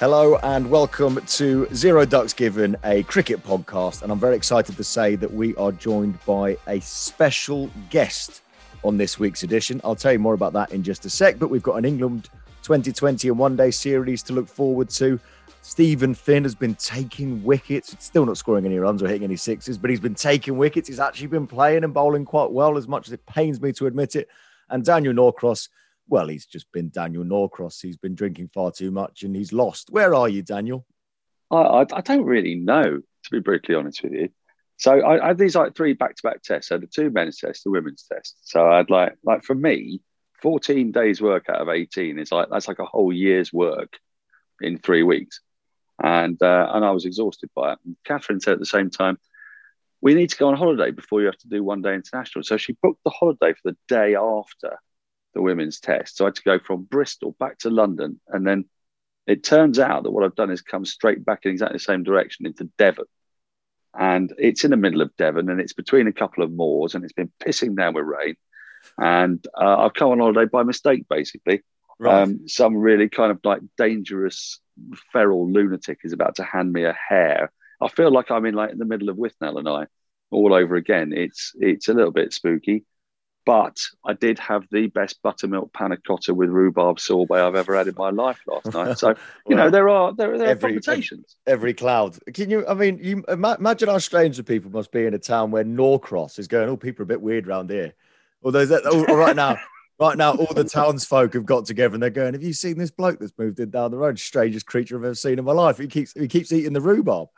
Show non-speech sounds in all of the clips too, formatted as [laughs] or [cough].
Hello and welcome to Zero Ducks Given, a cricket podcast. And I'm very excited to say that we are joined by a special guest on this week's edition. I'll tell you more about that in just a sec, but we've got an England 2020 and one day series to look forward to. Steven Finn has been taking wickets, still not scoring any runs or hitting any sixes, but he's been taking wickets. He's actually been playing and bowling quite well, as much as it pains me to admit it. And Daniel Norcross well, he's just been Daniel Norcross. He's been drinking far too much and he's lost. Where are you, Daniel? I, I don't really know, to be brutally honest with you. So I, I had these like three back-to-back tests. So the two men's tests, the women's test. So I'd like, like for me, 14 days work out of 18 is like that's like a whole year's work in three weeks, and uh, and I was exhausted by it. And Catherine said at the same time, we need to go on holiday before you have to do one day international. So she booked the holiday for the day after the women's test. So I had to go from Bristol back to London. And then it turns out that what I've done is come straight back in exactly the same direction into Devon. And it's in the middle of Devon and it's between a couple of moors and it's been pissing down with rain. And uh, I've come on holiday by mistake, basically. Right. Um, some really kind of like dangerous feral lunatic is about to hand me a hare. I feel like I'm in like in the middle of Withnail and I all over again. It's it's a little bit spooky. But I did have the best buttermilk panna cotta with rhubarb sorbet I've ever had in my life last night. So [laughs] you well, know there are there, there every, are permutations. Every cloud. Can you? I mean, you imagine how strange the people must be in a town where Norcross is going. Oh, people are a bit weird around here. Although that, oh, right now. [laughs] Right now, all the townsfolk have got together and they're going, Have you seen this bloke that's moved in down the road? Strangest creature I've ever seen in my life. He keeps he keeps eating the rhubarb.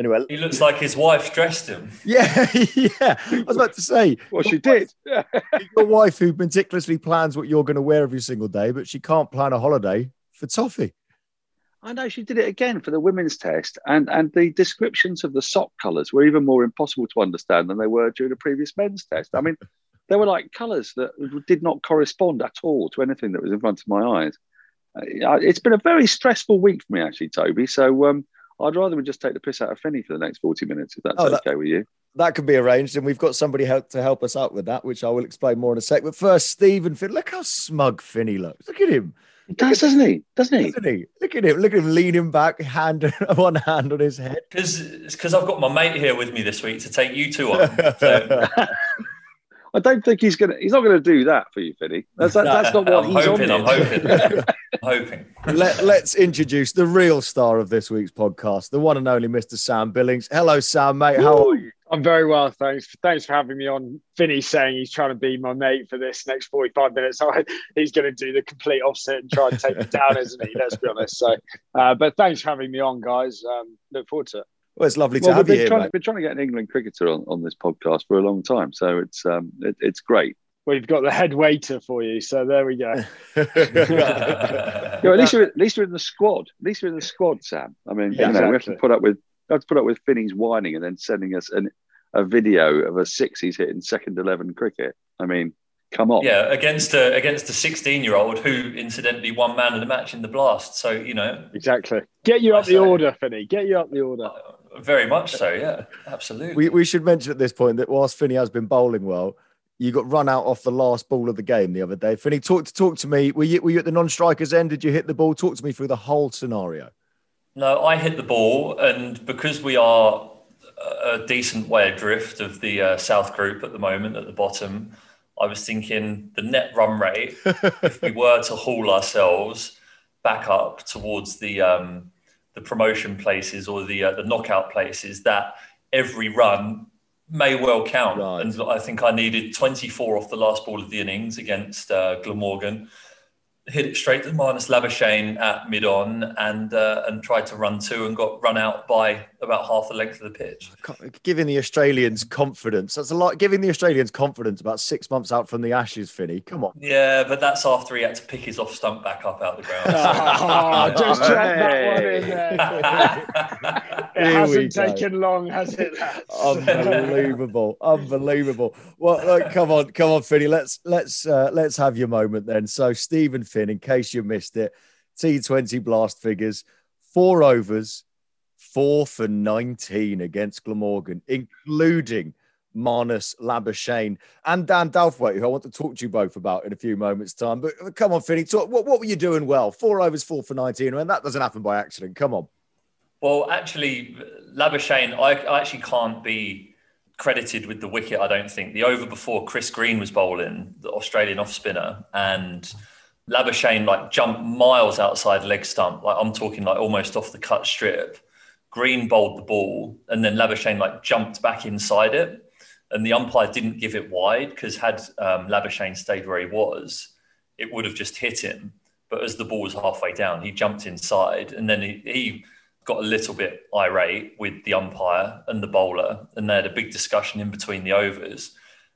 Anyway, he looks like his wife dressed him. [laughs] Yeah, yeah. I was about to say. [laughs] well, she did. [laughs] your wife who meticulously plans what you're going to wear every single day, but she can't plan a holiday for toffee. I know she did it again for the women's test, and and the descriptions of the sock colours were even more impossible to understand than they were during the previous men's test. I mean, they were like colours that did not correspond at all to anything that was in front of my eyes. Uh, it's been a very stressful week for me, actually, Toby. So um, I'd rather we just take the piss out of Finny for the next 40 minutes, if that's oh, that, okay with you. That could be arranged, and we've got somebody help to help us out with that, which I will explain more in a sec. But first, Steven Finn, look how smug Finny looks. Look at him. He does, doesn't he? Doesn't he? Doesn't he? Look at him. Look at him leaning back, hand [laughs] one hand on his head. Because because I've got my mate here with me this week to take you two on. [laughs] So. I don't think he's gonna. He's not gonna do that for you, Finny. That's that, that's not [laughs] what I'm he's hoping, on. I'm hoping. [laughs] I'm hoping. Let, let's introduce the real star of this week's podcast, the one and only Mr. Sam Billings. Hello, Sam, mate. How Woo! are you? I'm very well, thanks. Thanks for having me on. Finny's saying he's trying to be my mate for this next 45 minutes. [laughs] So he's going to do the complete opposite and try and take me down, isn't he? Let's be honest. So, uh, but thanks for having me on, guys. Um, look forward to it. Well, it's lovely to well, have you here. Trying, we've been trying to get an England cricketer on, on this podcast for a long time, so it's um, it, it's great. We've got the head waiter for you, so there we go. [laughs] [laughs] yeah, at least you're at least you're in the squad. At least you're in the squad, Sam. I mean, yeah, you know, exactly. we have to put up with we have to put up with Finny's whining and then sending us an, a video of a six he's hit in second eleven cricket. I mean, come on. Yeah, against a against a 16 year old who incidentally won man of the match in the blast. So you know exactly. Get you up the order, Finny. Get you up the order. Very much so, yeah, absolutely. We, we should mention at this point that whilst Finny has been bowling well, you got run out off the last ball of the game the other day. Finny, talk to talk to me. Were you, were you at the non-strikers end? Did you hit the ball? Talk to me through the whole scenario. No, I hit the ball, and because we are a decent way adrift of the uh, South Group at the moment at the bottom. I was thinking the net run rate, if we [laughs] were to haul ourselves back up towards the um, the promotion places or the uh, the knockout places, that every run may well count. Right. And I think I needed 24 off the last ball of the innings against uh, Glamorgan hit it straight to Marnus Labuschagne at mid on and uh, and tried to run two and got run out by about half the length of the pitch. Giving the Australians confidence. That's a lot. Giving the Australians confidence about six months out from the Ashes, Finny. Come on. Yeah, but that's after he had to pick his off stump back up out the ground. [laughs] oh, [laughs] just check that one in there. [laughs] it hasn't taken long, has it? Unbelievable, unbelievable. Well, look, come on, come on, Finny. Let's let's uh, let's have your moment then. So, Steven Finn, in case you missed it, T20 blast figures, four overs, four for 19 against Glamorgan, including Marnus Labuschagne and Dan Douthwaite, who I want to talk to you both about in a few moments' time. But uh, come on, Finny, talk, what, what were you doing well? Four overs, four for 19, and that doesn't happen by accident. Come on. Well, actually, Labuschagne, I, I actually can't be credited with the wicket, I don't think. The over before Chris Green was bowling, the Australian off spinner, and Labuschagne like jumped miles outside leg stump. Like I'm talking like almost off the cut strip Green bowled the ball, and then Labuschagne like jumped back inside it, and the umpire didn't give it wide because had um, Labuschagne stayed where he was, it would have just hit him. But as the ball was halfway down, he jumped inside, and then he, he got a little bit irate with the umpire and the bowler, and they had a big discussion in between the overs.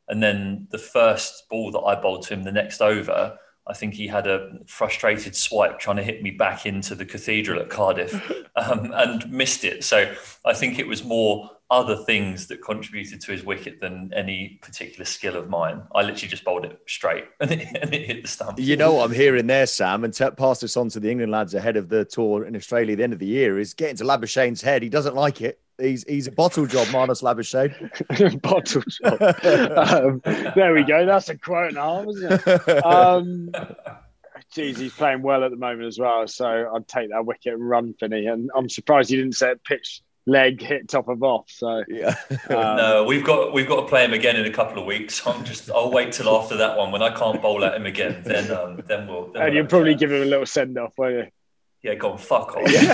And then the first ball that I bowled to him, the next over, I think he had a frustrated swipe trying to hit me back into the cathedral at Cardiff [laughs] um, and missed it. So I think it was more other things that contributed to his wicket than any particular skill of mine. I literally just bowled it straight [laughs] and it, and it hit the stump. You know what I'm hearing there, Sam, and to pass this on to the England lads ahead of the tour in Australia at the end of the year is getting to Labuschagne's head. He doesn't like it. He's he's a bottle job, Marnus Labuschagne. [laughs] bottle job. um, there we go. That's a quote now, isn't it? Um, geez, he's playing well at the moment as well. So I'd take that wicket and run, Finny. And I'm surprised he didn't say pitch leg hit top of off. So yeah, um, [laughs] no, we've got we've got to play him again in a couple of weeks. I'm just I'll wait till after that one when I can't bowl at him again. Then um, then we'll. Then and we'll you'll probably give him a little send off, won't you? Yeah, go on, fuck off. thing [laughs]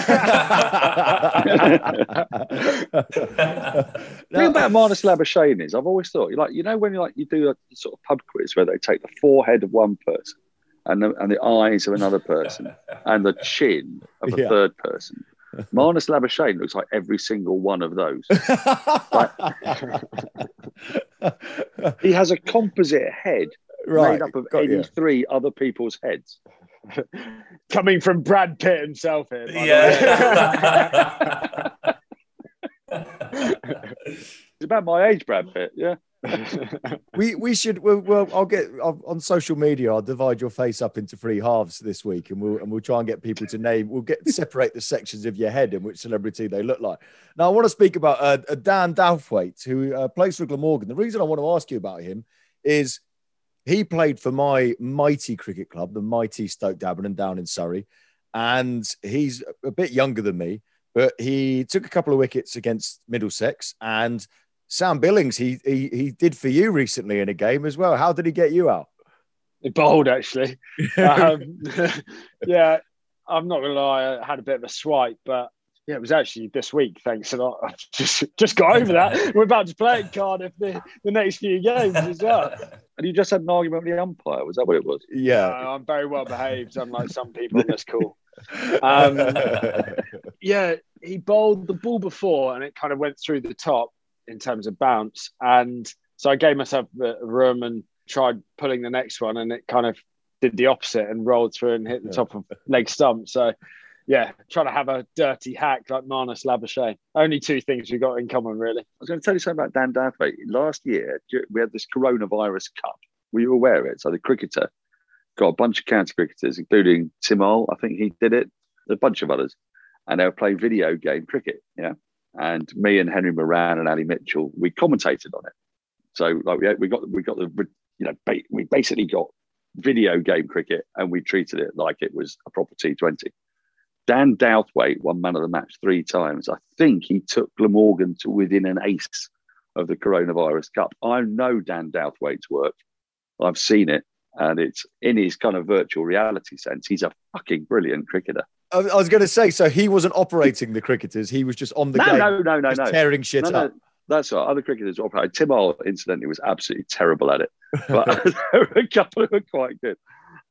about Marnus Labuschagne is I've always thought, like, you know, when you like you do a sort of pub quiz where they take the forehead of one person and the, and the eyes of another person and the chin of a yeah. third person. Marnus Labuschagne looks like every single one of those. like, [laughs] he has a composite head right. made up of 83 other people's heads. [laughs] Coming from Brad Pitt himself here. Yeah. [laughs] it's about my age, Brad Pitt. Yeah. [laughs] we we should well, well I'll get I'll, on social media I'll divide your face up into three halves this week and we'll and we'll try and get people to name we'll get separate the sections of your head and which celebrity they look like now I want to speak about uh, Dan Douthwaite who uh, plays for Glamorgan the reason I want to ask you about him is he played for my mighty cricket club, the mighty Stoke D'Abernon down in Surrey. And he's a bit younger than me, but he took a couple of wickets against Middlesex. And Sam Billings, he, he, he did for you recently in a game as well. How did he get you out? Bold, actually. [laughs] um, [laughs] yeah, I'm not going to lie, I had a bit of a swipe, but yeah, it was actually this week. Thanks a lot. I [laughs] just just got over that. We're about to play at Cardiff the, the next few games as well. And you just had an argument with the umpire. Was that what it was? Yeah, uh, I'm very well behaved, unlike some people. That's cool. [laughs] Um, yeah, he bowled the ball before, and it kind of went through the top in terms of bounce. And so I gave myself a room and tried pulling the next one, and it kind of did the opposite and rolled through and hit the top of leg stump. So yeah, trying to have a dirty hack like Marnus Labuschagne. Only two things we've got in common, really. I was going to tell you something about Dan Douthwaite. Last year, we had this coronavirus cup. Were you aware of it? So the cricketer got a bunch of county cricketers, including Tim Hole, I think he did it, a bunch of others, and they were playing video game cricket. Yeah, and me and Henry Moeran and Ali Mitchell, we commentated on it. So like we got we got the you know we basically got video game cricket and we treated it like it was a proper T20. Dan Douthwaite won man of the match three times. I think he took Glamorgan to within an ace of the Coronavirus Cup. I know Dan Douthwaite's work. I've seen it, and it's in his kind of virtual reality sense. He's a fucking brilliant cricketer. I was going to say, so he wasn't operating the cricketers; he was just on the no, game, no, no, no, no, tearing shit no, no. up. That's right. Other cricketers operated. Tim Earl, incidentally, was absolutely terrible at it, [laughs] but [laughs] there were a couple who were quite good.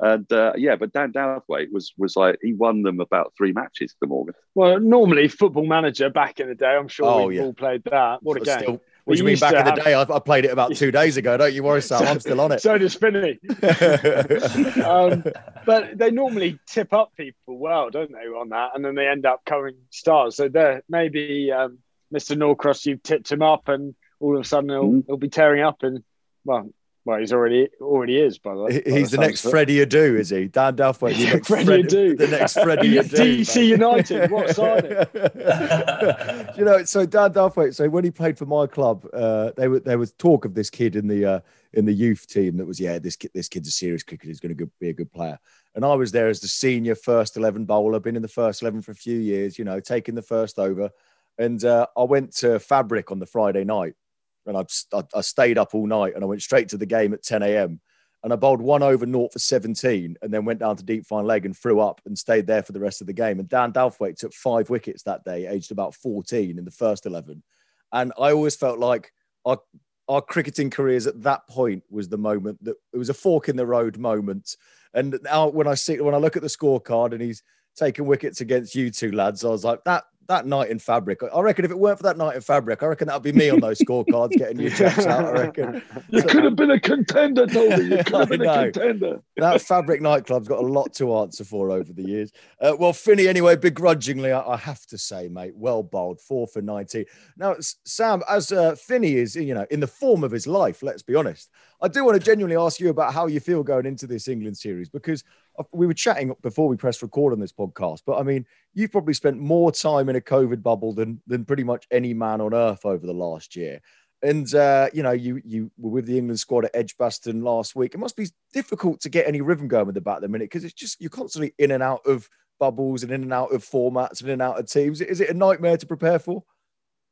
And uh, yeah, but Dan Douthwaite was was like he won them about three matches for Morgan. Well, normally Football Manager back in the day, I'm sure Oh, we've yeah. all played that. What a game! Still, what do you mean back to in the day? I, I played it about two days ago. Don't you worry, [laughs] Sam. I'm still on it. So does Finny. [laughs] um, but they normally tip up people well, don't they, on that, and then they end up coming stars. So there, maybe um, Mr. Norcross, you've tipped him up, and all of a sudden he'll, Mm. he'll be tearing up, and well, well, he's already already is by the way. He's the sounds next it. Freddie Adu, is he? Dan Douthwaite, the next Freddie Adu. the next Freddie [laughs] Adu. DC. United, what signing? [laughs] you know, so Dan Douthwaite. So when he played for my club, uh, they were there was talk of this kid in the uh, in the youth team that was yeah, this kid, this kid's a serious cricketer. He's going to be a good player. And I was there as the senior first eleven bowler, been in the first eleven for a few years. You know, taking the first over, and uh, I went to Fabric on the Friday night, and I, I I stayed up all night, and I went straight to the game at ten a.m. And I bowled one over naught for 17 and then went down to deep fine leg and threw up and stayed there for the rest of the game. And Dan Douthwaite took five wickets that day, aged about 14 in the first 11. And I always felt like our, our cricketing careers at that point was the moment that it was a fork in the road moment. And now when I see, when I look at the scorecard and he's taking wickets against you two lads, I was like, that, that night in fabric. I reckon if it weren't for that night in fabric, I reckon that would be me on those scorecards getting your checks out. I reckon. [laughs] You could have been a contender, Toby. You [laughs] could have been a contender. that Fabric nightclub's got a lot to answer for over the years. Uh, well, Finny, anyway, begrudgingly, I, I have to say, mate, well bowled, four for 19. Now, Sam, as uh, Finny is, you know, in the form of his life, let's be honest, I do want to genuinely ask you about how you feel going into this England series because we were chatting before we pressed record on this podcast. But I mean, you've probably spent more time in a COVID bubble than than pretty much any man on earth over the last year. And uh, you know, you you were with the England squad at Edgbaston last week. It must be difficult to get any rhythm going with the bat at the minute because it's just you're constantly in and out of bubbles and in and out of formats and in and out of teams. Is it a nightmare to prepare for?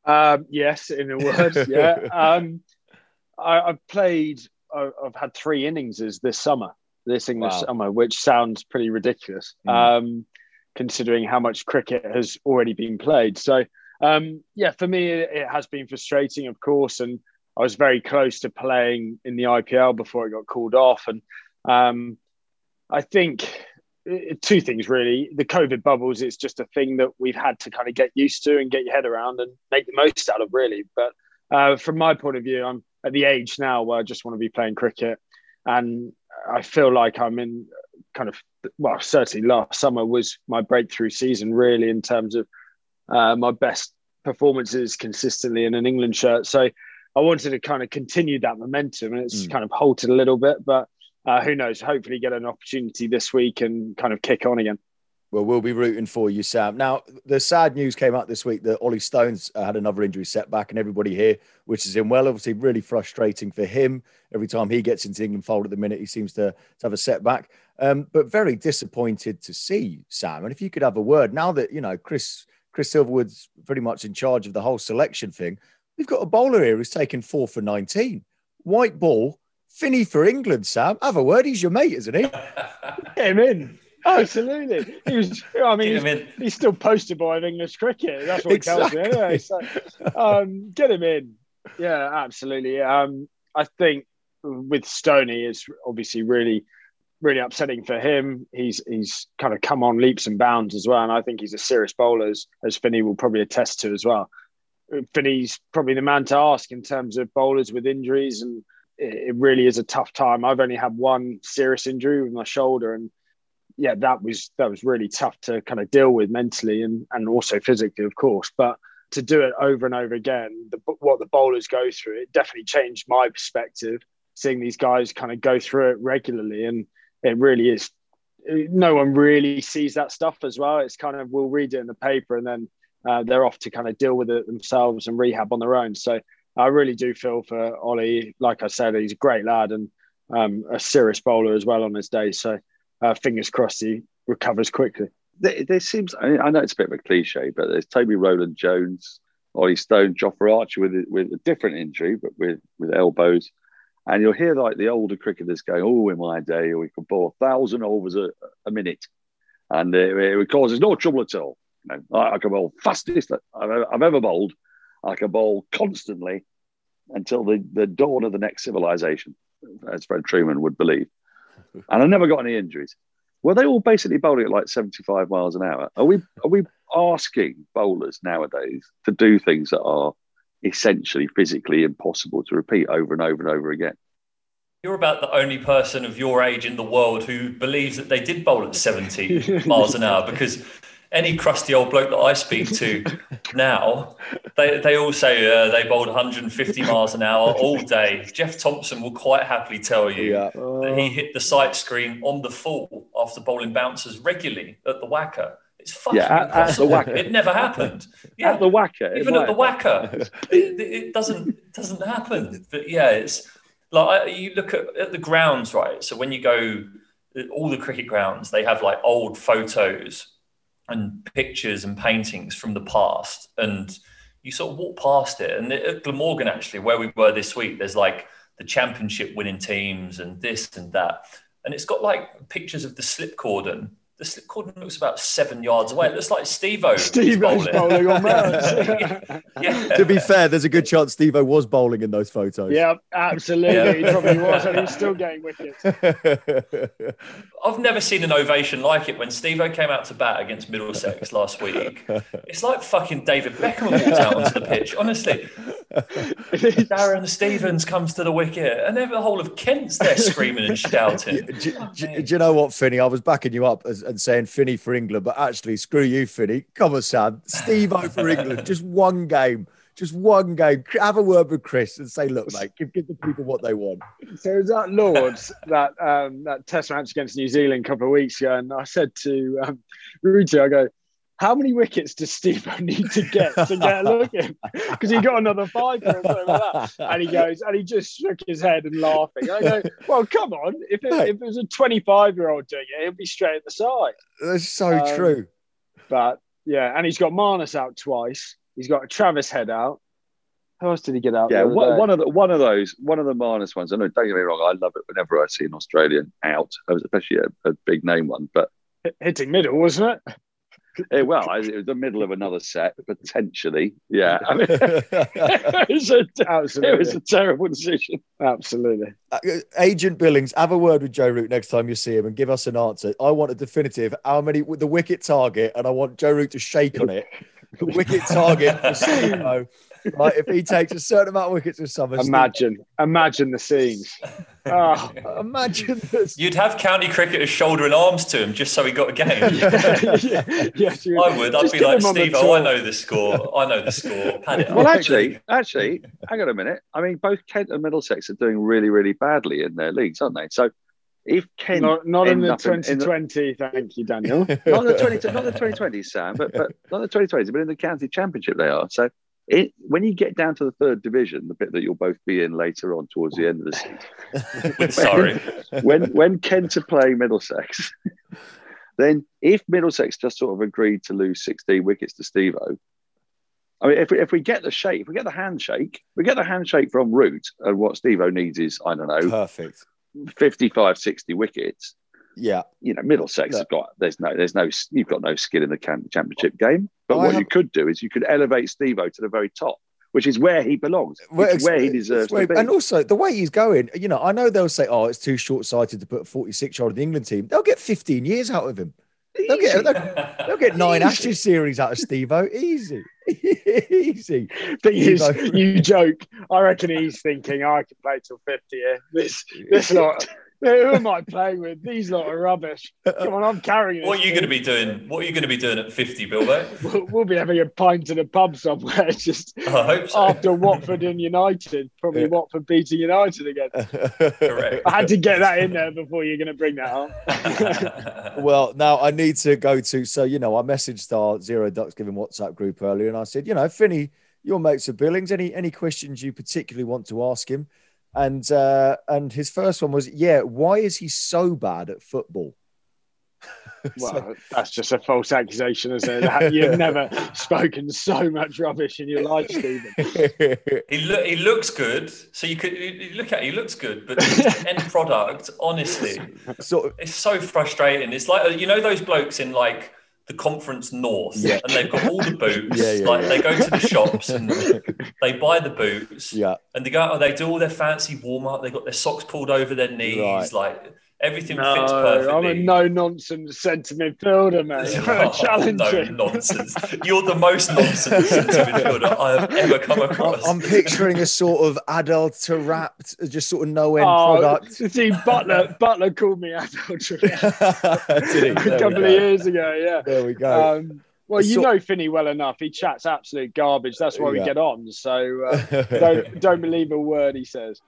Um, yes, in a [laughs] word, yeah. Um, I, I've played. I've had three inningses this summer, this English Wow. summer, which sounds pretty ridiculous, Mm. um, considering how much cricket has already been played. So, um, yeah, for me, it, has been frustrating, of course, and I was very close to playing in the IPL before it got called off, and um, I think uh, two things really. The COVID bubbles is just a thing that we've had to kind of get used to and get your head around and make the most out of, really. But uh, from my point of view, I'm at the age now where I just want to be playing cricket, and I feel like I'm in kind of well, certainly last summer was my breakthrough season, really, in terms of uh, my best performances consistently in an England shirt. So I wanted to kind of continue that momentum, and it's Mm. kind of halted a little bit, but uh, who knows? Hopefully, get an opportunity this week and kind of kick on again. Well, we'll be rooting for you, Sam. Now, the sad news came out this week that Ollie Stones uh, had another injury setback, and everybody here wishes him well. Obviously, really frustrating for him. Every time he gets into England fold at the minute, he seems to, to have a setback. Um, but very disappointed to see Sam. And if you could have a word now that you know Chris Chris Silverwood's pretty much in charge of the whole selection thing, we've got a bowler here who's taken four for nineteen, white ball, Finny for England. Sam, have a word. He's your mate, isn't he? [laughs] Get him in. Absolutely. He was, [laughs] I mean, he's, he's still poster boy of English cricket. That's what it tells me anyway. So, um, get him in. Yeah, absolutely. Um, I think with Stoney, it's obviously really, really upsetting for him. He's he's kind of come on leaps and bounds as well, and I think he's a serious bowler, as, as Finny will probably attest to as well. Finny's probably the man to ask in terms of bowlers with injuries, and it, it really is a tough time. I've only had one serious injury with my shoulder, and yeah, that was that was really tough to kind of deal with mentally and and also physically, of course. But to do it over and over again, the, what the bowlers go through, it definitely changed my perspective. Seeing these guys kind of go through it regularly, and it really is. No one really sees that stuff as well. It's kind of we'll read it in the paper, and then uh, they're off to kind of deal with it themselves and rehab on their own. So I really do feel for Ollie. Like I said, he's a great lad and um, a serious bowler as well on his day. So uh, fingers crossed he recovers quickly. there, there seems. I, mean, I, know it's a bit of a cliche, but there's Toby Roland Jones, Ollie Stone, Jofra Archer with with a different injury, but with with elbows. And you'll hear like the older cricketers going, "Oh, in my day, we could bowl a thousand overs a, a minute, and it, it causes no trouble at all." You know, I, I can bowl fastest I've, I've ever bowled. I can bowl constantly until the, the dawn of the next civilization, as Fred Trueman would believe. [laughs] And I never got any injuries. Well, they all basically bowling at like 75 miles an hour. Are we are we asking bowlers nowadays to do things that are essentially physically impossible to repeat over and over and over again? You're about the only person of your age in the world who believes that they did bowl at 70 [laughs] miles an hour because any crusty old bloke that I speak to [laughs] now, they, they all say uh, they bowled 150 miles an hour all day. Jeff Thomson will quite happily tell you yeah. that he hit the sight screen on the full after bowling bouncers regularly at the WACA. It's fucking yeah, at, at the WACA. It never happened. Yeah, [laughs] at the WACA, even at the WACA, it, it, doesn't doesn't happen. But yeah, it's like you look at, at the grounds, right? So when you go, all the cricket grounds, they have like old photos and pictures and paintings from the past and you sort of walk past it. And at glamorgan actually where we were this week there's like the championship winning teams and this and that. And it's got like pictures of the slip cordon the slip cordon looks about seven yards away. It looks like Steve-O. Steve bowling. bowling on [laughs] yeah. yeah. To be fair, there's a good chance Steve-O was bowling in those photos. Yeah, absolutely. Yeah. He probably was, and he's still getting wickets. [laughs] I've never seen an ovation like it when Steve-O came out to bat against Middlesex last week. It's like fucking David Beckham walked out onto the pitch. Honestly, [laughs] Darren Stevens comes to the wicket, and the whole of Kent's there screaming and shouting. Do, do, do, do you know what, Finny? I was backing you up as and saying Finny for England, but actually, screw you, Finny. Come on, Sam. Steve-O for England. Just one game. Just one game. Have a word with Chris and say, look, mate, give, give the people what they want. So was that Lords, that um, that test match against New Zealand a couple of weeks ago, and I said to um, Rooty, I go, how many wickets does Steve need to get to get a look at him? [laughs] Because he got another five or something like that. And he goes, and he just shook his head and laughing. I go, well, come on. If it, if it was a 25 year old doing it, he'd be straight at the side. That's so um, true. But yeah, and he's got Marnus out twice. He's got a Travis Head out. How else did he get out? Yeah, one, one, of the one of those, one of the Marnus ones. I know, don't get me wrong, I love it whenever I see an Australian out, especially a, a big name one. But hitting middle, wasn't it? It, well, it was the middle of another set, potentially. Yeah. I [laughs] mean, it, was a, Absolutely. it was a terrible decision. Absolutely. Uh, Agent Billings, have a word with Joe Root next time you see him and give us an answer. I want a definitive how many with the wicket target, and I want Joe Root to shake on it. The wicket target for Steve Right, if he takes a certain amount of wickets this summer, imagine, Steve. imagine the scenes. Oh, [laughs] imagine this. [laughs] You'd have county cricketers shouldering arms to him just so he got a game. [laughs] yeah, yeah, I would. I'd be like, Steve, oh, I know the score. I know the score. Pad it well, actually, actually, hang on a minute. I mean, both Kent and Middlesex are doing really, really badly in their leagues, aren't they? So if Kent not, not in the 2020, in, in the, thank you, Daniel. [laughs] not the 20, not the 2020, Sam, but but not the 2020s, but in the county championship they are. So it, when you get down to the third division, the bit that you'll both be in later on towards the end of the season. [laughs] Sorry. [laughs] when when Kent are playing Middlesex, then if Middlesex just sort of agreed to lose 16 wickets to Steve-O, I mean, if we, if we get the shake, if we get the handshake, we get the handshake from Root, and what Steve-O needs is, I don't know, perfect 55, 60 wickets. Yeah, you know, Middlesex has got there's no there's no you've got no skill in the championship game. But I what have, you could do is you could elevate Steve-O to the very top, which is where he belongs, where, where he deserves where, to be. And also the way he's going, you know, I know they'll say, "Oh, it's too short-sighted to put a 46-year-old in the England team." They'll get 15 years out of him. They'll get, they'll, they'll get nine Ashes series out of Steve-O. Easy. [laughs] Easy. Thing is, you joke. I reckon he's thinking, I can play till 50 here. This, this [laughs] lot. Who am I playing with? These lot are rubbish. Come on, I'm carrying it. What are you going to be doing? What are you going to be doing at 50, Bilbo? [laughs] We'll, we'll be having a pint in a pub somewhere [laughs] just I hope so. after Watford and United. Probably yeah. Watford beating United again. Correct. I had to get that in there before you're going to bring that up. [laughs] well, now I need to go to. So, you know, I messaged our Zero Ducks Given WhatsApp group earlier and I said, you know, Finny, your mates are Billings. Any, any questions you particularly want to ask him? And uh, and his first one was, yeah, why is he so bad at football? [laughs] Well, so, that's just a false accusation, isn't it? You've [laughs] never spoken so much rubbish in your life, Steven. [laughs] he, lo- he looks good. So you could you look at it, he looks good, but the end product, honestly, so, it's so frustrating. It's like, you know, those blokes in like the conference north yeah. and they've got all the [laughs] boots yeah, yeah, like they go to the shops and [laughs] they buy the boots yeah and they go oh, they do all their fancy warm up they got their socks pulled over their knees right. like Everything no, fits perfectly. I'm a no nonsense centre midfielder, man. [laughs] Oh, challenging. No nonsense. You're the most nonsense centre midfielder I have ever come across. I'm picturing a sort of adult wrapped, just sort of no end oh, product. [laughs] See, Buttler Buttler called me [laughs] adult a couple of years ago. Yeah. There we go. Um, well, you know Finny well enough. He chats absolute garbage. That's why yeah. we get on. So uh, don't don't believe a word he says.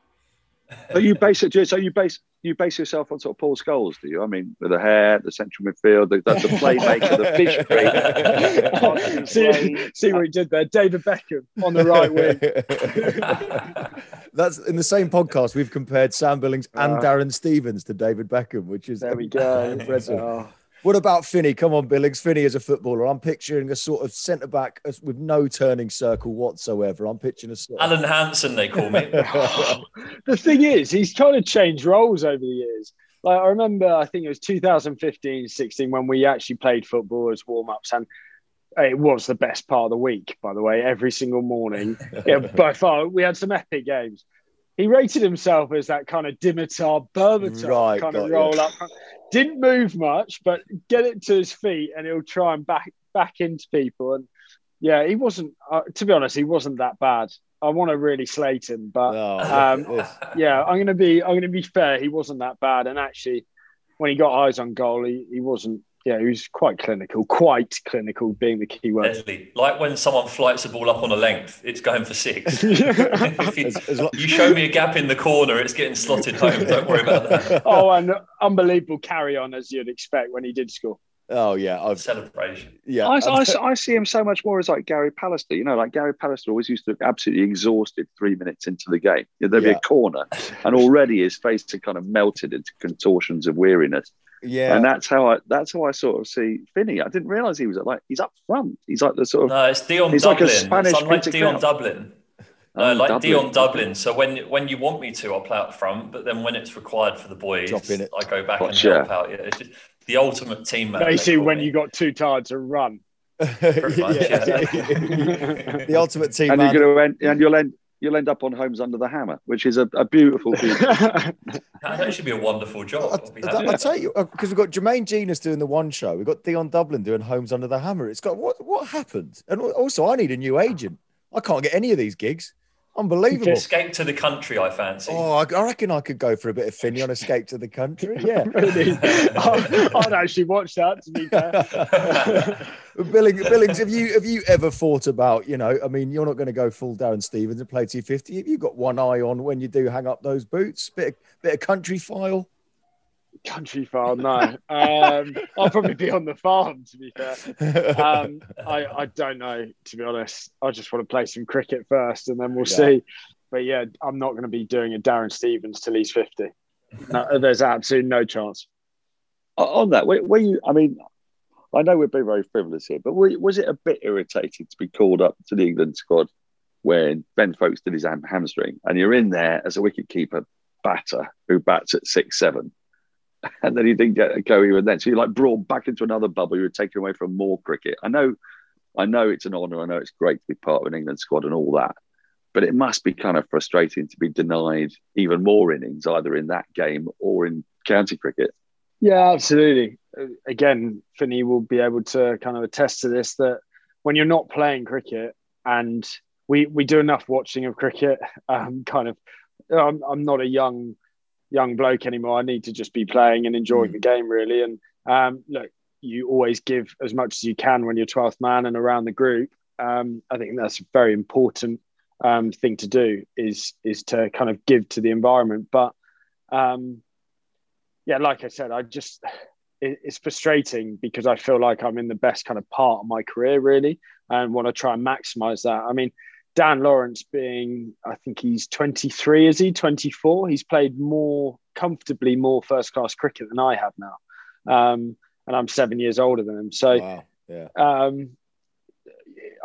But you base it. So you base you base yourself on sort of Paul Scholes, do you? I mean, with the hair, the central midfield, the, the, the playmaker, the fish [laughs] [laughs] see, see what he did there, David Beckham on the right wing. [laughs] That's in the same podcast. We've compared Sam Billings and uh, Darren Stevens to David Beckham, which is there we go. impressive. Oh. What about Finny? Come on, Billings. Finny is a footballer. I'm picturing a sort of centre back with no turning circle whatsoever. I'm picturing a sort of... Alan Hansen, they call me. [laughs] [laughs] the thing is, he's trying to change roles over the years. Like I remember, I think it was 2015, 16 when we actually played football as warm ups, and it was the best part of the week. By the way, every single morning, [laughs] yeah, by far, we had some epic games he rated himself as that kind of Dimitar Berbatov right, kind of roll you. up. Didn't move much, but get it to his feet and he'll try and back back into people. And yeah, he wasn't. Uh, to be honest, he wasn't that bad. I want to really slate him, but um, [laughs] yeah, I'm going to be. I'm to be fair. He wasn't that bad, and actually, when he got eyes on goal, he, he wasn't yeah, he was quite clinical, quite clinical being the key word. Definitely. Like when someone flights a ball up on a length, it's going for six. [laughs] [laughs] you, you, show me a gap in the corner, it's getting slotted home. Don't worry about that. [laughs] Oh, and unbelievable carry on as you'd expect when he did score. Oh yeah, I've, celebration. Yeah, I, I, I, see him so much more as like Gary Pallister. You know, like Gary Pallister always used to look absolutely exhausted three minutes into the game. There'd be yeah. a corner, and already his face had kind of melted into contortions of weariness. Yeah, and that's how I that's how I sort of see Finny. I didn't realise he was like he's up front. He's like the sort of no, it's Dion he's Dublin. Like a Spanish it's unlike Dion Dublin. No, oh, uh, like Dublin. Dion Dublin. So when when you want me to, I'll play up front. But then when it's required for the boys, I go back and help out. Yeah, it's just the ultimate team. Basically, when me. you got too tired to run. [laughs] [laughs] Much, yeah. [laughs] the ultimate team and man. You're gonna end, and you'll end you'll end up on Homes Under the Hammer, which is a, a beautiful [laughs] [laughs] thing. that should be a wonderful job. I, will tell you, because uh, we've got Jermaine Jenas doing the one show, we've got Dion Dublin doing Homes Under the Hammer. It's got what what happened? And also, I need a new agent. I can't get any of these gigs. Unbelievable. Escape to the country, I fancy. Oh, I, I reckon I could go for a bit of Finny on Escape to the Country. [laughs] Yeah. [laughs] I'd actually watch that, to be fair. [laughs] Billings, Billings, have you have you ever thought about, you know, I mean, you're not going to go full Darren Stevens and play 250. Have you got one eye on when you do hang up those boots? Bit of, bit of Countryfile? Country farm, no. Um, I'll probably be on the farm, to be fair. Um, I, I don't know, to be honest. I just want to play some cricket first and then we'll yeah. see. But yeah, I'm not going to be doing a Darren Stevens till he's 50. No, there's absolutely no chance. On that, were, were you, I mean, I know we're being very frivolous here, but were, was it a bit irritating to be called up to the England squad when Ben Foakes did his hamstring and you're in there as a wicketkeeper batter who bats at six seven [laughs] and then he didn't get go even then. So you're like brought back into another bubble. You were taken away from more cricket. I know, I know it's an honour. I know it's great to be part of an England squad and all that, but it must be kind of frustrating to be denied even more innings, either in that game or in county cricket. Yeah, absolutely. Again, Finny will be able to kind of attest to this that when you're not playing cricket, and we we do enough watching of cricket, [laughs] um, kind of. I'm, I'm not a young young bloke anymore. I need to just be playing and enjoying mm. the game really. And um, look, you always give as much as you can when you're 12th man and around the group. Um, I think that's a very important um, thing to do is is to kind of give to the environment. But um, yeah, like I said, I just it, it's frustrating because I feel like I'm in the best kind of part of my career really, and want to try and maximise that. I mean, Dan Lawrence being, I think he's 23, is he? 24. He's played more comfortably more first class cricket than I have now. Um, and I'm seven years older than him. So, wow. yeah. Um,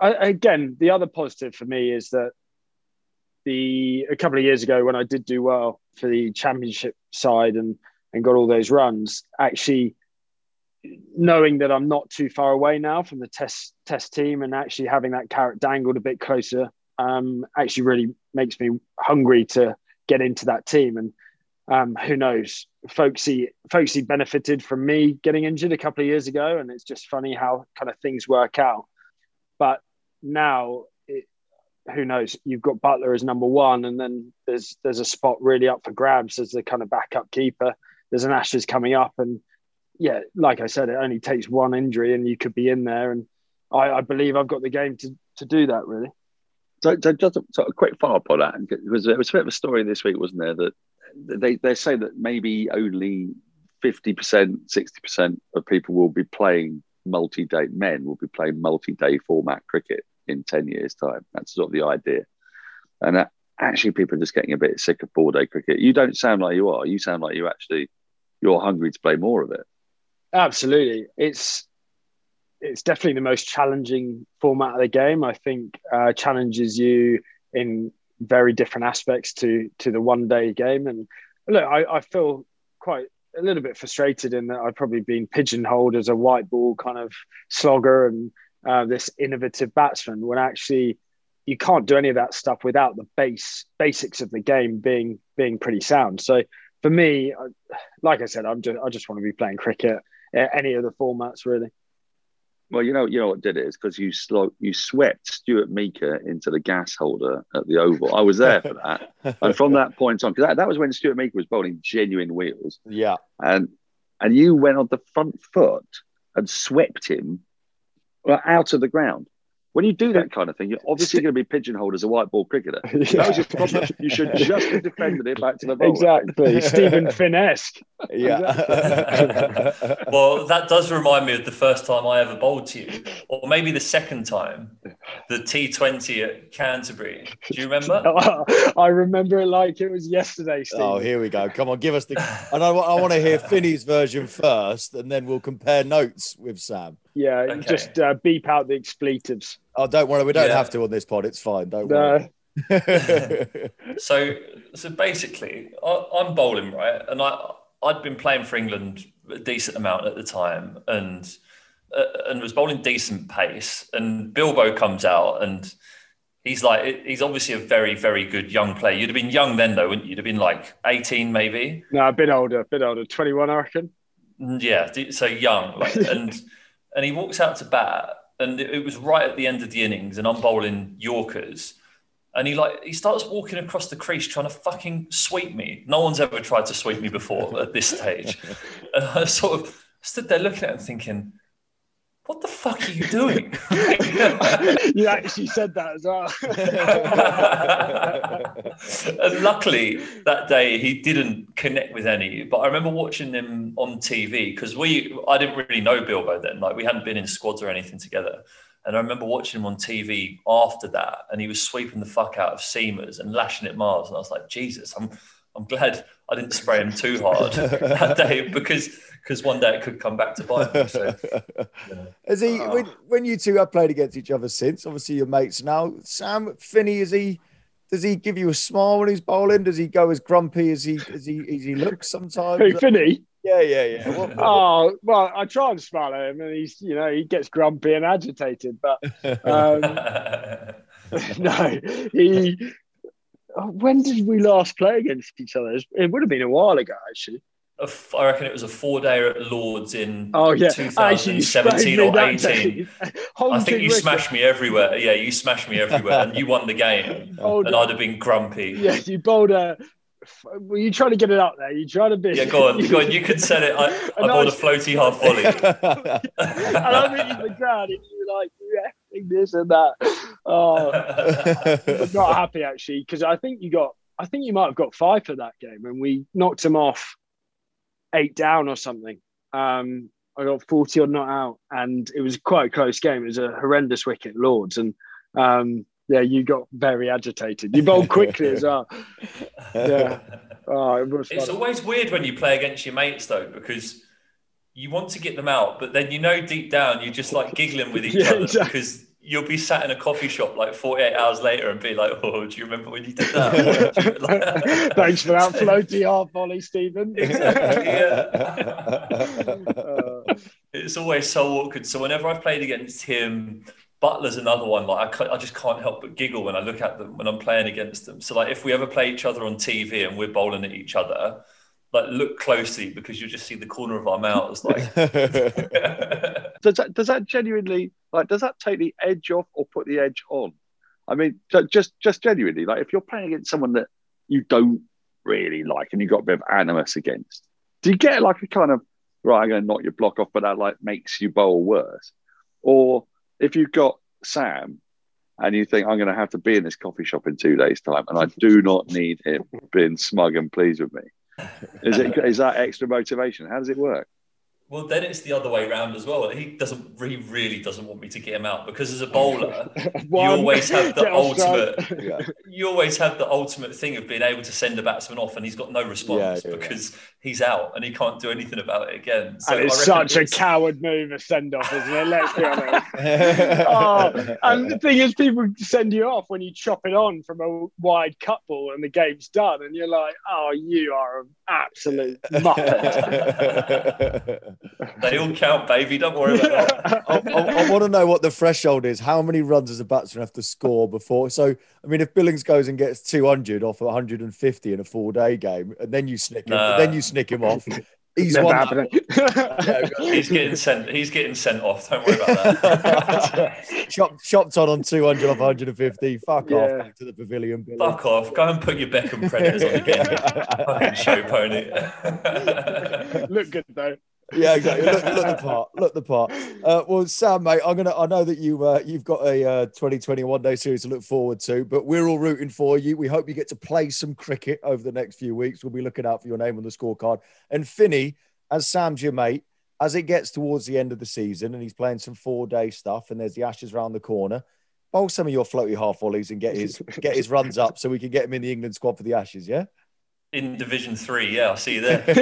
I, again, the other positive for me is that the a couple of years ago when I did do well for the championship side and and got all those runs, actually knowing that I'm not too far away now from the test test team and actually having that carrot dangled a bit closer um, actually really makes me hungry to get into that team. And um, who knows, Folksy Folksy benefited from me getting injured a couple of years ago, and it's just funny how kind of things work out. But now, it, who knows? You've got Buttler as number one, and then there's there's a spot really up for grabs as the kind of backup keeper. There's an Ashes coming up, and yeah, like I said, it only takes one injury, and you could be in there. And I, I believe I've got the game to to do that. Really. So, so just a, quick follow up on that, because there was a bit of a story this week, wasn't there? That they they say that maybe only fifty percent, sixty percent of people will be playing multi-day men will be playing multi-day format cricket in ten years' time. That's sort of the idea, and that, actually, people are just getting a bit sick of four-day cricket. You don't sound like you are. You sound like you actually you're hungry to play more of it. Absolutely, it's it's definitely the most challenging format of the game. I think uh, challenges you in very different aspects to to the one day game. And look, I, I feel quite a little bit frustrated in that I've probably been pigeonholed as a white ball kind of slogger and uh, this innovative batsman when actually you can't do any of that stuff without the base basics of the game being being pretty sound. So for me, like I said, I'm just I just want to be playing cricket, any of the formats really. Well, you know, you know what did it is because you slo- you swept Stuart Meaker into the gas holder at the Oval. I was there for that, and from that point on, because that, that was when Stuart Meaker was bowling genuine wheels. Yeah, and and you went on the front foot and swept him out of the ground. When you do that kind of thing, you're obviously going to be pigeonholed as a white ball cricketer. [laughs] That was your problem. You should [laughs] just have defended it back to the bowler. Exactly. [laughs] Steven Finn-esque. Yeah. well, that does remind me of the first time I ever bowled to you, or maybe the second time, the T20 at Canterbury. Do you remember? I remember it like it was yesterday, Steven. Oh, here we go. Come on, give us the. And I, I want to hear Finny's version first, and then we'll compare notes with Sam. Yeah, okay. just uh, beep out the expletives. Oh, don't worry, we don't yeah. have to on this pod. It's fine. Don't no. worry. [laughs] [laughs] so, so basically, I, I'm bowling right, and I I'd been playing for England a decent amount at the time, and uh, and was bowling decent pace. And Bilbo comes out, and he's like, he's obviously a very very good young player. You'd have been young then, though, wouldn't you? You'd have been like 18, maybe. No, a bit older, a bit older, 21, I reckon. Mm, yeah, so young, like, [laughs] and and he walks out to bat and it was right at the end of the innings, and I'm bowling Yorkers. And he like he starts walking across the crease trying to fucking sweep me. No one's ever tried to sweep me before at this stage. [laughs] And I sort of stood there looking at him thinking, what the fuck are you doing? [laughs] you actually said that as well. [laughs] and luckily that day he didn't connect with any. But I remember watching him on TV because we I didn't really know Bilbo then. Like we hadn't been in squads or anything together. And I remember watching him on TV after that, and he was sweeping the fuck out of seamers and lashing at Mars. And I was like, Jesus, I'm I'm glad I didn't spray him too hard [laughs] that day because because one day it could come back to bite me. So, yeah. Has he oh. when, when you two have played against each other since? Obviously, your mates now. Sam Finny, is he? Does he give you a smile when he's bowling? Does he go as grumpy as he as he as he looks sometimes? Who, Finny? Yeah, yeah, yeah. What, what, oh well, I try and smile at him, and he's you know he gets grumpy and agitated, but um, [laughs] [laughs] no, he Oh, when did we last play against each other? It would have been a while ago, actually. I reckon it was a four day at Lords in oh, yeah. 2017 or [laughs] 18. I think you smashed me everywhere. Yeah, you smashed me everywhere and you won the game. [laughs] Oh, and I'd have been grumpy. Yeah, you bowled a. Were you trying to get it up there? You trying to be. Yeah, go on, go on. You could set it. I, [laughs] I bowled a floaty half volley. and I'm in the ground and you were like, yeah this and that. Oh, [laughs] not happy actually because I think you got. I think you might have got five for that game, and we knocked him off eight down or something. Um, I got forty or not out, and it was quite a close game. It was a horrendous wicket, Lords, and um, yeah, you got very agitated. You bowled quickly as well. [laughs] Yeah. Oh, it it's always weird when you play against your mates though, because you want to get them out, but then you know deep down you're just like giggling with each [laughs] Yeah, other exactly. because you'll be sat in a coffee shop like 48 hours later and be like, "Oh, do you remember when you did that?" [laughs] [laughs] Thanks for that floaty half volley, Steven. Exactly, Uh, it's always so awkward. So whenever I've played against him, Buttler's another one. Like I, can't, I just can't help but giggle when I look at them when I'm playing against them. So like if we ever play each other on TV and we're bowling at each other, like look closely because you'll just see the corner of our mouths. Like [laughs] Does that does that genuinely like does that take the edge off or put the edge on? I mean, just just genuinely, like if you're playing against someone that you don't really like and you've got a bit of animus against, do you get like a kind of right? I'm going to knock your block off, but that like makes you bowl worse. Or if you've got Sam and you think I'm going to have to be in this coffee shop in two days' time, and I do not need him being smug and pleased with me. Is it is that extra motivation? How does it work? Well, then it's the other way round as well. He doesn't. He really doesn't want me to get him out because as a bowler, [laughs] you always have the [laughs] get off strike. ultimate. yeah. You always have the ultimate thing of being able to send a batsman off, and he's got no response Yeah, yeah, yeah. because he's out and he can't do anything about it again. So and it's I reckon such a it's- coward move, a send off, isn't it? Let's be honest. [laughs] oh, and the thing is, people send you off when you chop it on from a wide cut ball and the game's done, and you're like, "Oh, you are an absolute muppet." They all count, baby. Don't worry about that. [laughs] I, I, want to know what the threshold is. How many runs does a batsman have to score before? So, I mean, if Billings goes and gets 200 off 150 in a four day game, and then you snick him, Nah. then you snick him off, he's Never won. happening. [laughs] [laughs] He's getting sent. He's getting sent off. Don't worry about that. Chop, chopped on on 200 off 150. Fuck Yeah. off back to the pavilion. Billy. Fuck off. Go and put your Beckham predators on again. Fucking show pony. Look good though. Yeah, exactly. Look, look the part. Look the part. [laughs] Uh, well, Sam, mate, I'm gonna. I know that you uh, you've got a uh, 2021 day series to look forward to, but we're all rooting for you. We hope you get to play some cricket over the next few weeks. We'll be looking out for your name on the scorecard. And Finny, as Sam's your mate, as it gets towards the end of the season and he's playing some four day stuff, and there's the Ashes around the corner. Bowl some of your floaty half volleys and get his get his runs up so we can get him in the England squad for the Ashes. Yeah. In Division Three, yeah, I'll see you there. [laughs]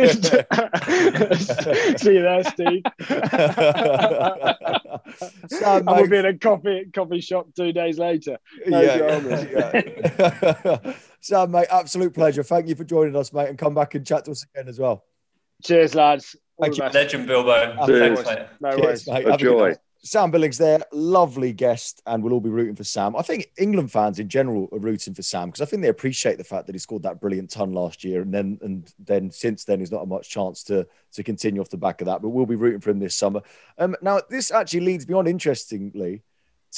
See you there, Steve. [laughs] Sam, and we'll be in a coffee coffee shop two days later. No yeah, dramas. yeah. [laughs] Sam, mate, absolute pleasure. Thank you for joining us, mate, and come back and chat to us again as well. Cheers, lads. All Thank you. best. Legend Bilbo. Cheers. Thanks, mate. No Cheers, worries. mate. A Have a good joy. Sam Billings there, lovely guest, and we'll all be rooting for Sam. I think England fans in general are rooting for Sam because I think they appreciate the fact that he scored that brilliant ton last year, and then and then since then he's not had much chance to to continue off the back of that. But we'll be rooting for him this summer. Um, now this actually leads me on interestingly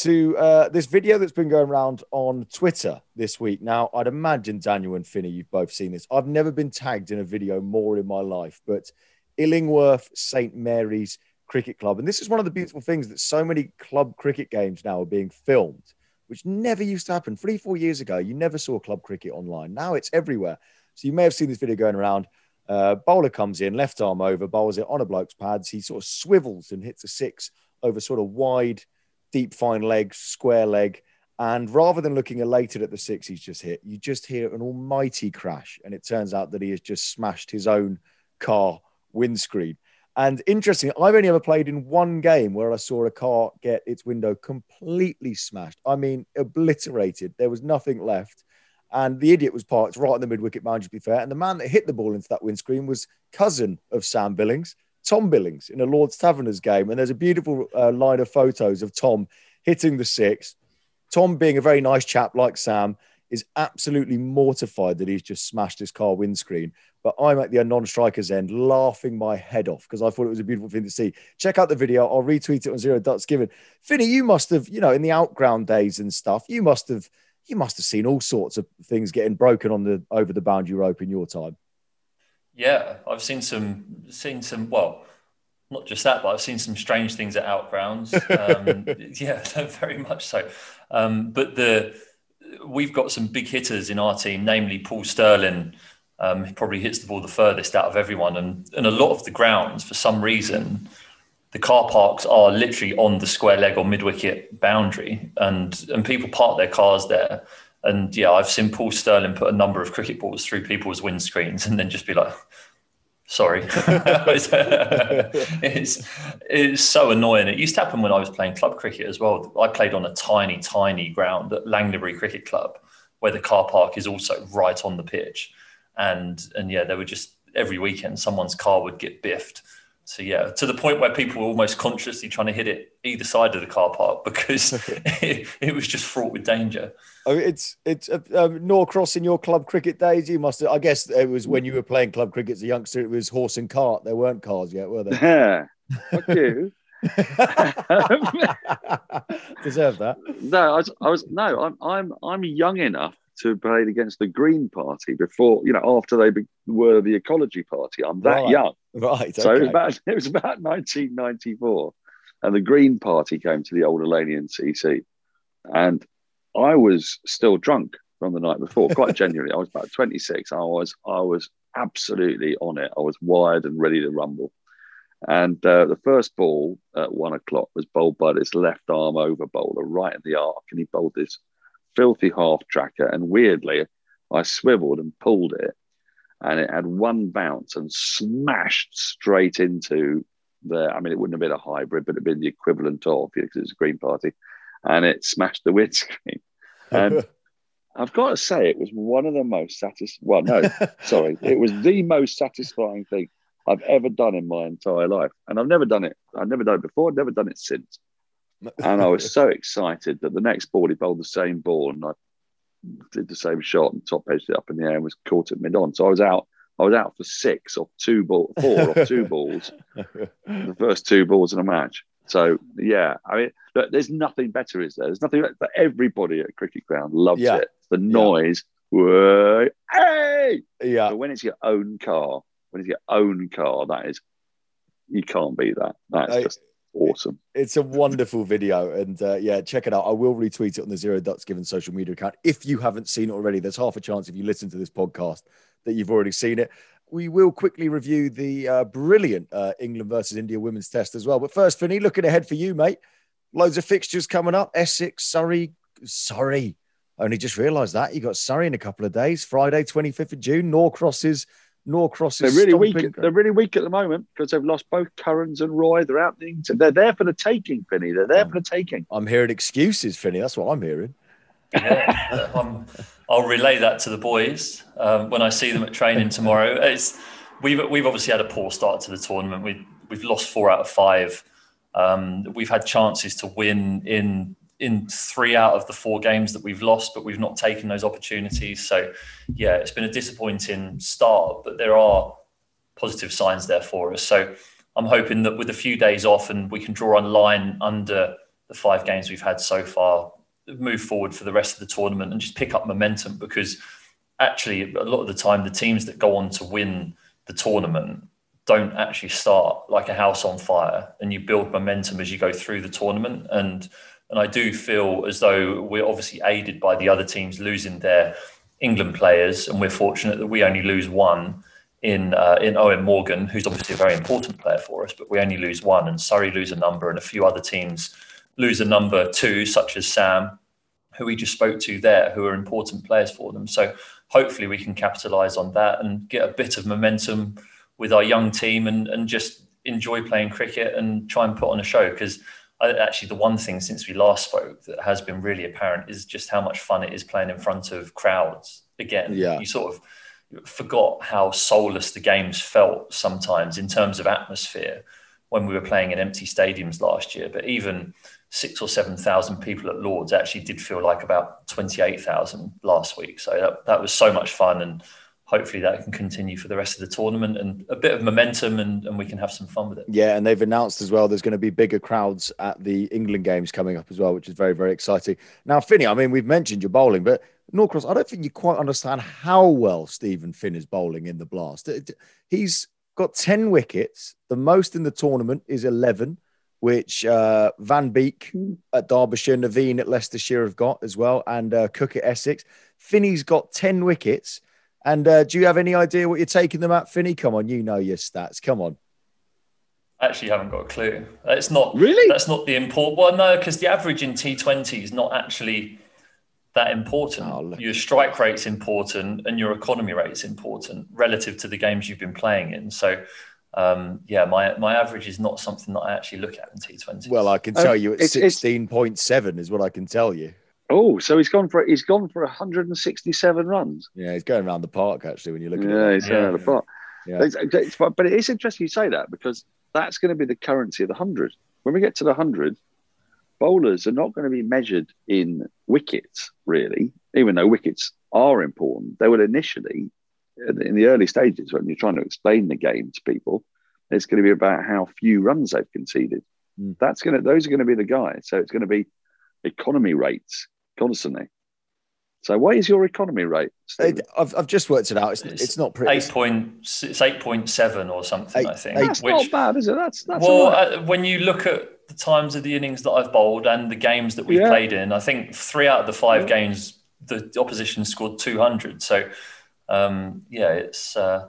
to uh, this video that's been going around on Twitter this week. Now I'd imagine Daniel and Finny, you've both seen this. I've never been tagged in a video more in my life, but Illingworth St Mary's Cricket Club. And this is one of the beautiful things that so many club cricket games now are being filmed, which never used to happen. Three, four years ago, you never saw club cricket online. Now it's everywhere. So you may have seen this video going around. Uh, bowler comes in, left arm over, bowls it on a bloke's pads. He sort of swivels and hits a six over sort of wide, deep, fine leg, square leg. And rather than looking elated at the six he's just hit, you just hear an almighty crash. And it turns out that he has just smashed his own car windscreen. And interesting, I've only ever played in one game where I saw a car get its window completely smashed. I mean, obliterated. There was nothing left. And the idiot was parked right on the mid wicket boundary, to be fair. And the man that hit the ball into that windscreen was cousin of Sam Billings, Tom Billings, in a Lord's Taverners game. And there's a beautiful uh, line of photos of Tom hitting the six. Tom, being a very nice chap like Sam, is absolutely mortified that he's just smashed his car windscreen. But I'm at the non-strikers end, laughing my head off because I thought it was a beautiful thing to see. Check out the video. I'll retweet it on Zero Ducks Given. Finny, you must have, you know, in the outground days and stuff, you must have, you must have seen all sorts of things getting broken on the over the boundary rope in your time. Yeah, I've seen some, seen some. Well, not just that, but I've seen some strange things at outgrounds. Um, [laughs] yeah, [laughs] very much so. Um, but the we've got some big hitters in our team, namely Paul Stirling. Um, he probably hits the ball the furthest out of everyone, and and a lot of the grounds, for some reason, the car parks are literally on the square leg or mid wicket boundary, and and people park their cars there. And yeah, I've seen Paul Stirling put a number of cricket balls through people's windscreens, and then just be like, Sorry, [laughs] [laughs] it's it's so annoying. It used to happen when I was playing club cricket as well. I played on a tiny, tiny ground at Langleybury Cricket Club, where the car park is also right on the pitch, and and yeah, there were just every weekend someone's car would get biffed. So yeah, to the point where people were almost consciously trying to hit it either side of the car park because [laughs] it, it, was just fraught with danger. Oh, it's it's uh, um, Norcross in your club cricket days. You must. Have, I guess it was when you were playing club cricket as a youngster. It was horse and cart. There weren't cars yet, were there? Yeah, [laughs] fuck you. [laughs] Deserve that. No, I was, I was no. I'm I'm I'm young enough to played against the Green Party before, you know, after they were the Ecology Party. I'm that right. young. Right. So it, was about, [laughs] it was about 1994. And the Green Party came to the old Alanian CC. And I was still drunk from the night before, quite [laughs] genuinely. I was about 26. I was, I was absolutely on it. I was wired and ready to rumble. And uh, the first ball at one o'clock was bowled by this left arm over bowler right in the arc. And he bowled this filthy half tracker. And weirdly, I swiveled and pulled it, and it had one bounce and smashed straight into the. I mean, it wouldn't have been a hybrid, but it'd been the equivalent of because it's a Green Party, and it smashed the windscreen. [laughs] And I've got to say, it was one of the most satisfying. Well, no, sorry, it was the most satisfying thing I've ever done in my entire life, and I've never done it. I've never done it before. I've never done it since and I was so excited that the next ball he bowled the same ball and I did the same shot and top edged it up in the air and was caught at mid on. So I was out. I was out for six or two ball, four or two [laughs] balls, the first two balls in a match. So yeah, I mean, look, there's nothing better, is there? There's nothing. But everybody at cricket ground loves yeah. it. The noise, yeah. Hey, yeah. But when it's your own car, when it's your own car, that is, you can't beat that. That's I, just awesome. It's a wonderful video, and uh, yeah, check it out. I will retweet it on the Zero Ducks Given social media account if you haven't seen it already. There's half a chance if you listen to this podcast that you've already seen it. We will quickly review the uh, brilliant uh, England versus India women's test as well. But first, Finny, looking ahead for you, mate. Loads of fixtures coming up. Essex, Surrey, sorry. Only just realised that you got Surrey in a couple of days. Friday, 25th of June. Norcross Norcross they're really weak. They're really weak at the moment because they've lost both Currans and Roy. They're out. They're there for the taking, Finny. They're there for the taking. I'm hearing excuses, Finny. That's what I'm hearing. Yeah, [laughs] um, I'll relay that to the boys um, when I see them at training tomorrow. It's, we've we've obviously had a poor start to the tournament. We we've lost four out of five. Um, we've had chances to win in in three out of the four games that we've lost, but we've not taken those opportunities. So, yeah, it's been a disappointing start, but there are positive signs there for us. So, I'm hoping that with a few days off and we can draw a line under the five games we've had so far, move forward for the rest of the tournament and just pick up momentum because actually, a lot of the time, the teams that go on to win the tournament don't actually start like a house on fire and you build momentum as you go through the tournament. And and I do feel as though we're obviously aided by the other teams losing their England players, and we're fortunate that we only lose one in uh, in Eoin Morgan, who's obviously a very important player for us, but we only lose one, and Surrey lose a number, and a few other teams lose a number too, such as Sam, who we just spoke to there, who are important players for them. So hopefully we can capitalise on that and get a bit of momentum with our young team and, and just enjoy playing cricket and try and put on a show because actually the one thing since we last spoke that has been really apparent is just how much fun it is playing in front of crowds. Again yeah. you sort of forgot how soulless the games felt sometimes in terms of atmosphere when we were playing in empty stadiums last year. But even six or seven thousand people at lords actually did feel like about 28,000 last week. So that, that was so much fun and hopefully that can continue for the rest of the tournament and a bit of momentum and, and we can have some fun with it. Yeah, and they've announced as well there's going to be bigger crowds at the England games coming up as well, which is very, very exciting. Now, Finny, I mean, we've mentioned your bowling, but Norcross, I don't think you quite understand how well Steven Finn is bowling in the blast. He's got 10 wickets, the most in the tournament is 11. Which uh, Van Beek at Derbyshire, Naveen at Leicestershire have got as well, and uh, Cook at Essex. Finny's got 10 wickets and uh, do you have any idea what you're taking them at, Finny? Come on, you know your stats. Come on. I actually haven't got a clue. It's not really. That's not the important one, no, because the average in T20 is not actually that important. Oh, your strike rate's important and your economy rate's important relative to the games you've been playing in. So, um, yeah, my my average is not something that I actually look at in T20. Well, I can tell um, you it's sixteen point seven is what I can tell you. Oh, so he's gone for he's gone for 167 runs. Yeah, he's going around the park actually. When you look at it. yeah, it, he's going around the park. Yeah. It's, it's, but it is interesting you say that because that's going to be the currency of the hundred. When we get to the hundred, bowlers are not going to be measured in wickets, really, even though wickets are important. They will initially, in the early stages, when you're trying to explain the game to people, it's going to be about how few runs they've conceded. Mm. That's going to; those are going to be the guys. So it's going to be economy rates constantly. So, what is your economy rate? I've, I've just worked it out. It's, it's, it's not pretty. Eight point. It's eight point seven or something. Eight, I think. That's which, not bad, is it? That's that's well. Uh, when you look at the times of the innings that I've bowled and the games that we've yeah. played in, I think three out of the five yeah. games the opposition scored two hundred. So, um, yeah, it's. Uh,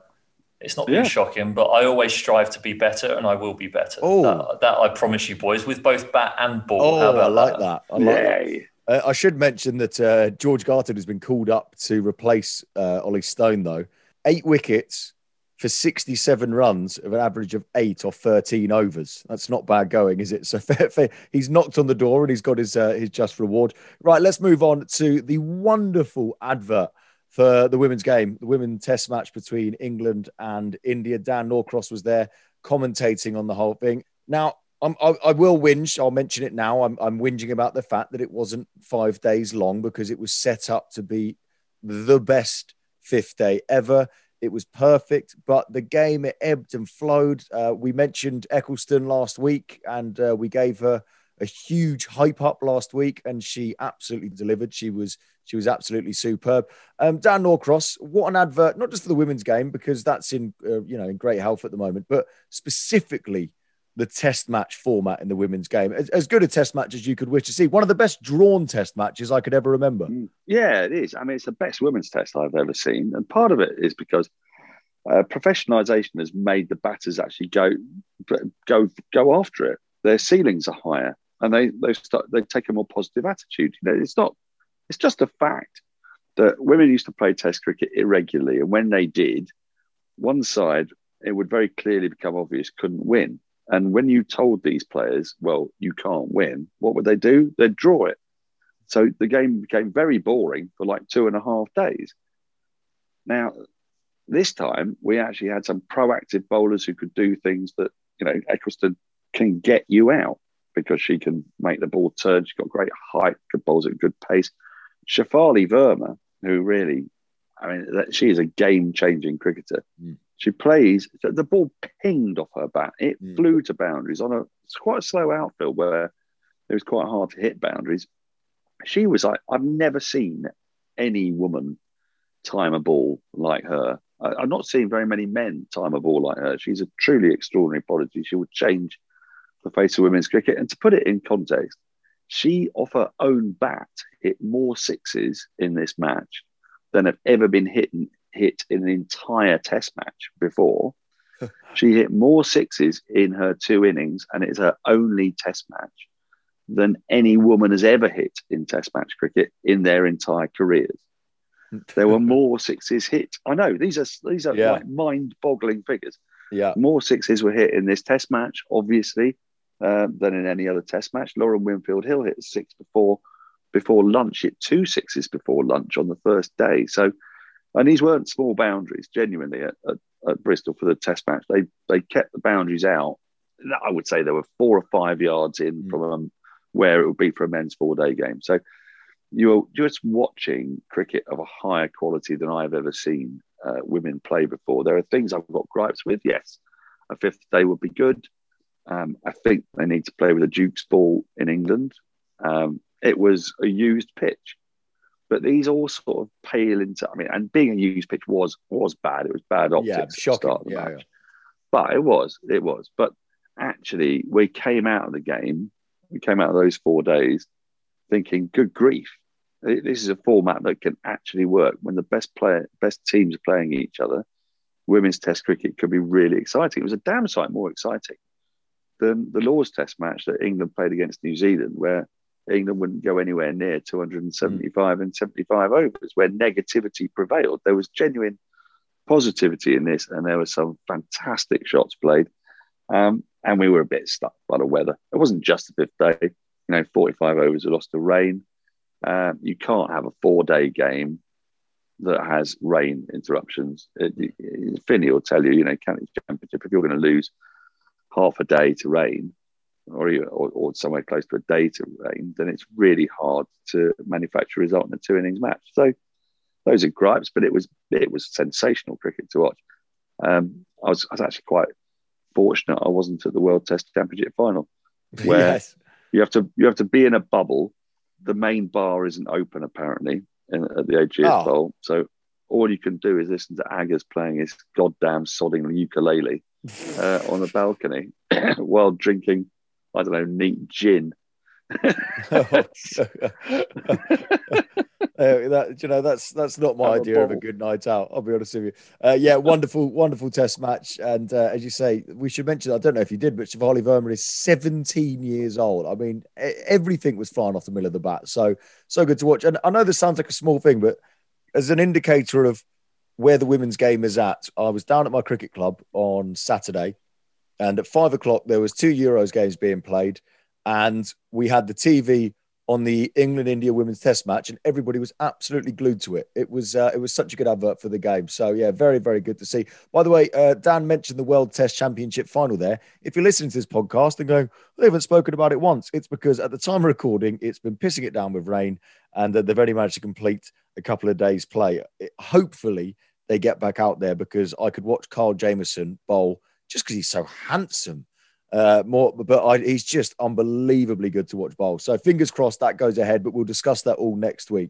it's not yeah. shocking, but I always strive to be better, and I will be better. Oh, that, that, I promise you, boys, with both bat and ball. Oh, I like that. that. I like yeah. that. Uh, I should mention that uh, George Garton has been called up to replace uh, Ollie Stone, though. Eight wickets for 67 runs of an average of eight or 13 overs. That's not bad going, is it? So [laughs] fair, fair. he's knocked on the door and he's got his uh, his just reward. Right, let's move on to the wonderful advert for the women's game, the women's test match between England and India. Dan Norcross was there commentating on the whole thing. Now, I'm, I, I, will whinge. I'll mention it now. I'm, I'm whinging about the fact that it wasn't five days long because it was set up to be the best fifth day ever. It was perfect, but the game it ebbed and flowed. Uh, we mentioned Ecclestone last week, and uh, we gave her a huge hype up last week, and she absolutely delivered. She was she was absolutely superb. Um, Dan Norcross, what an advert! Not just for the women's game because that's in uh, you know in great health at the moment, but specifically the test match format in the women's game. As, as, good a test match as you could wish to see. One of the best drawn test matches I could ever remember. Mm. Yeah, it is. I mean, it's the best women's test I've ever seen. And part of it is because uh, professionalization has made the batters actually go go go after it. Their ceilings are higher and they they start they take a more positive attitude. You know, it's not it's just a fact that women used to play test cricket irregularly, and when they did, one side it would very clearly become obvious couldn't win and when you told these players, well, you can't win, what would they do? They'd draw it. So the game became very boring for like two and a half days. Now, this time we actually had some proactive bowlers who could do things that, you know, Ecclestone can get you out because she can make the ball turn. She's got great height, good bowls at good pace. Shafali Verma, who really, I mean, she is a game changing cricketer. Mm. She plays, the ball pinged off her bat. It mm. flew to boundaries on a, it's quite a slow outfield where it was quite hard to hit boundaries. She was like, I've never seen any woman time a ball like her. I, have not seen very many men time a ball like her. She's a truly extraordinary prodigy. She would change the face of women's cricket. And to put it in context, she, off her own bat, hit more sixes in this match than have ever been hit in, hit in an entire test match before. [laughs] she hit more sixes in her two innings, and it's her only test match than any woman has ever hit in test match cricket in their entire careers. [laughs] there were more sixes hit. I know these are these are yeah. like mind-boggling figures. Yeah, more sixes were hit in this test match, obviously, um, than in any other test match. Lauren Winfield Hill hit six before before lunch, hit two sixes before lunch on the first day. So and these weren't small boundaries, genuinely, at, at, at, Bristol for the test match. They they kept the boundaries out. I would say they were four or five yards in mm. from um, where it would be for a men's four day game. So you're just watching cricket of a higher quality than I've ever seen uh, women play before. There are things I've got gripes with. Yes, a fifth day would be good. Um, I think they need to play with a Duke's ball in England. Um, it was a used pitch. But these all sort of pale into. I mean, and being a used pitch was was bad. It was bad optics yeah, shocking. at the yeah, match. Yeah. But it was, it was. But actually, we came out of the game. We came out of those four days thinking, "Good grief, this is a format that can actually work when the best player, best teams are playing each other. Women's Test cricket could be really exciting. It was a damn sight more exciting than the Lord's Test match that England played against New Zealand, where England wouldn't go anywhere near 275 mm. and 75 overs where negativity prevailed. There was genuine positivity in this, and there were some fantastic shots played. Um, and we were a bit stuck by the weather. It wasn't just the fifth day. You know, 45 overs were lost to rain. Um, you can't have a four day game that has rain interruptions. It, it, Finny will tell you, you know, county championship, if you're going to lose half a day to rain, or, or, or somewhere close to a day to rain, then it's really hard to manufacture a result in a two innings match. So those are gripes, but it was it was sensational cricket to watch. Um, I was I was actually quite fortunate I wasn't at the World Test Championship final, [laughs] where yes. you have to you have to be in a bubble. The main bar isn't open apparently in, at the Ageas oh. Bowl, so all you can do is listen to Aggers playing his goddamn sodding ukulele [laughs] uh, on the balcony [coughs] while drinking I don't know, neat gin. uh, [laughs] that you know that's that's not my idea of a good night out. I'll be honest with you. Uh, yeah, wonderful, [laughs] wonderful test match. And uh, as you say, we should mention. I don't know if you did, but Shafali Verma is 17 years old. I mean, everything was flying off the middle of the bat. So so good to watch. And I know this sounds like a small thing, but as an indicator of where the women's game is at, I was down at my cricket club on Saturday and at five o'clock, there was two Euros games being played, and we had the TV on the England India women's Test match, and everybody was absolutely glued to it. It was uh, it was such a good advert for the game. So yeah, very very good to see. By the way, uh, Dan mentioned the World Test Championship final there. If you're listening to this podcast and going, they haven't spoken about it once, it's because at the time of recording, it's been pissing it down with rain, and uh, they've only managed to complete a couple of days play. It, hopefully, they get back out there because I could watch Carl Jamieson bowl just because he's so handsome. Uh, more, but I, he's just unbelievably good to watch bowl. So fingers crossed that goes ahead. But we'll discuss that all next week.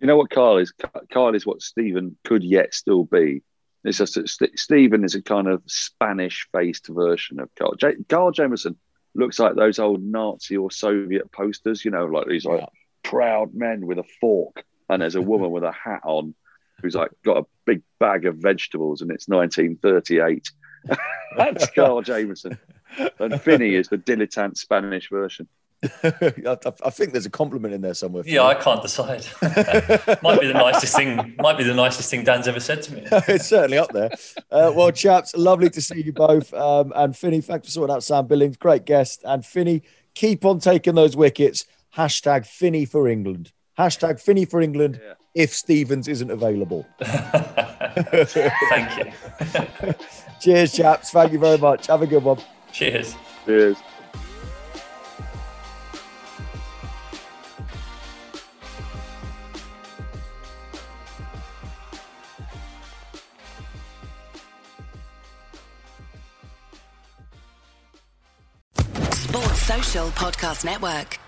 You know what Carl is? Carl is what Steven could yet still be. It's just that Steven is a kind of Spanish-faced version of Carl. J- Carl Jamieson looks like those old Nazi or Soviet posters. You know, like these like proud men with a fork, and there's a woman [laughs] with a hat on who's like got a big bag of vegetables, and it's 1938 [laughs] That's Carl Jamieson. And Finny is the dilettante Spanish version. [laughs] I, think there's a compliment in there somewhere. Yeah, I can't decide. [laughs] might be the nicest thing. Might be the nicest thing Dan's ever said to me. it's certainly up there. Uh, well, chaps, lovely to see you both. Um, and Finny, thanks for sorting out Sam Billings. Great guest. And Finny, keep on taking those wickets. Hashtag Finny for England. Hashtag Finny for England. Yeah. If Stevens isn't available. Thank you. Cheers, chaps. Thank you very much. Have a good one. Cheers. Cheers. Sports Social Podcast Network.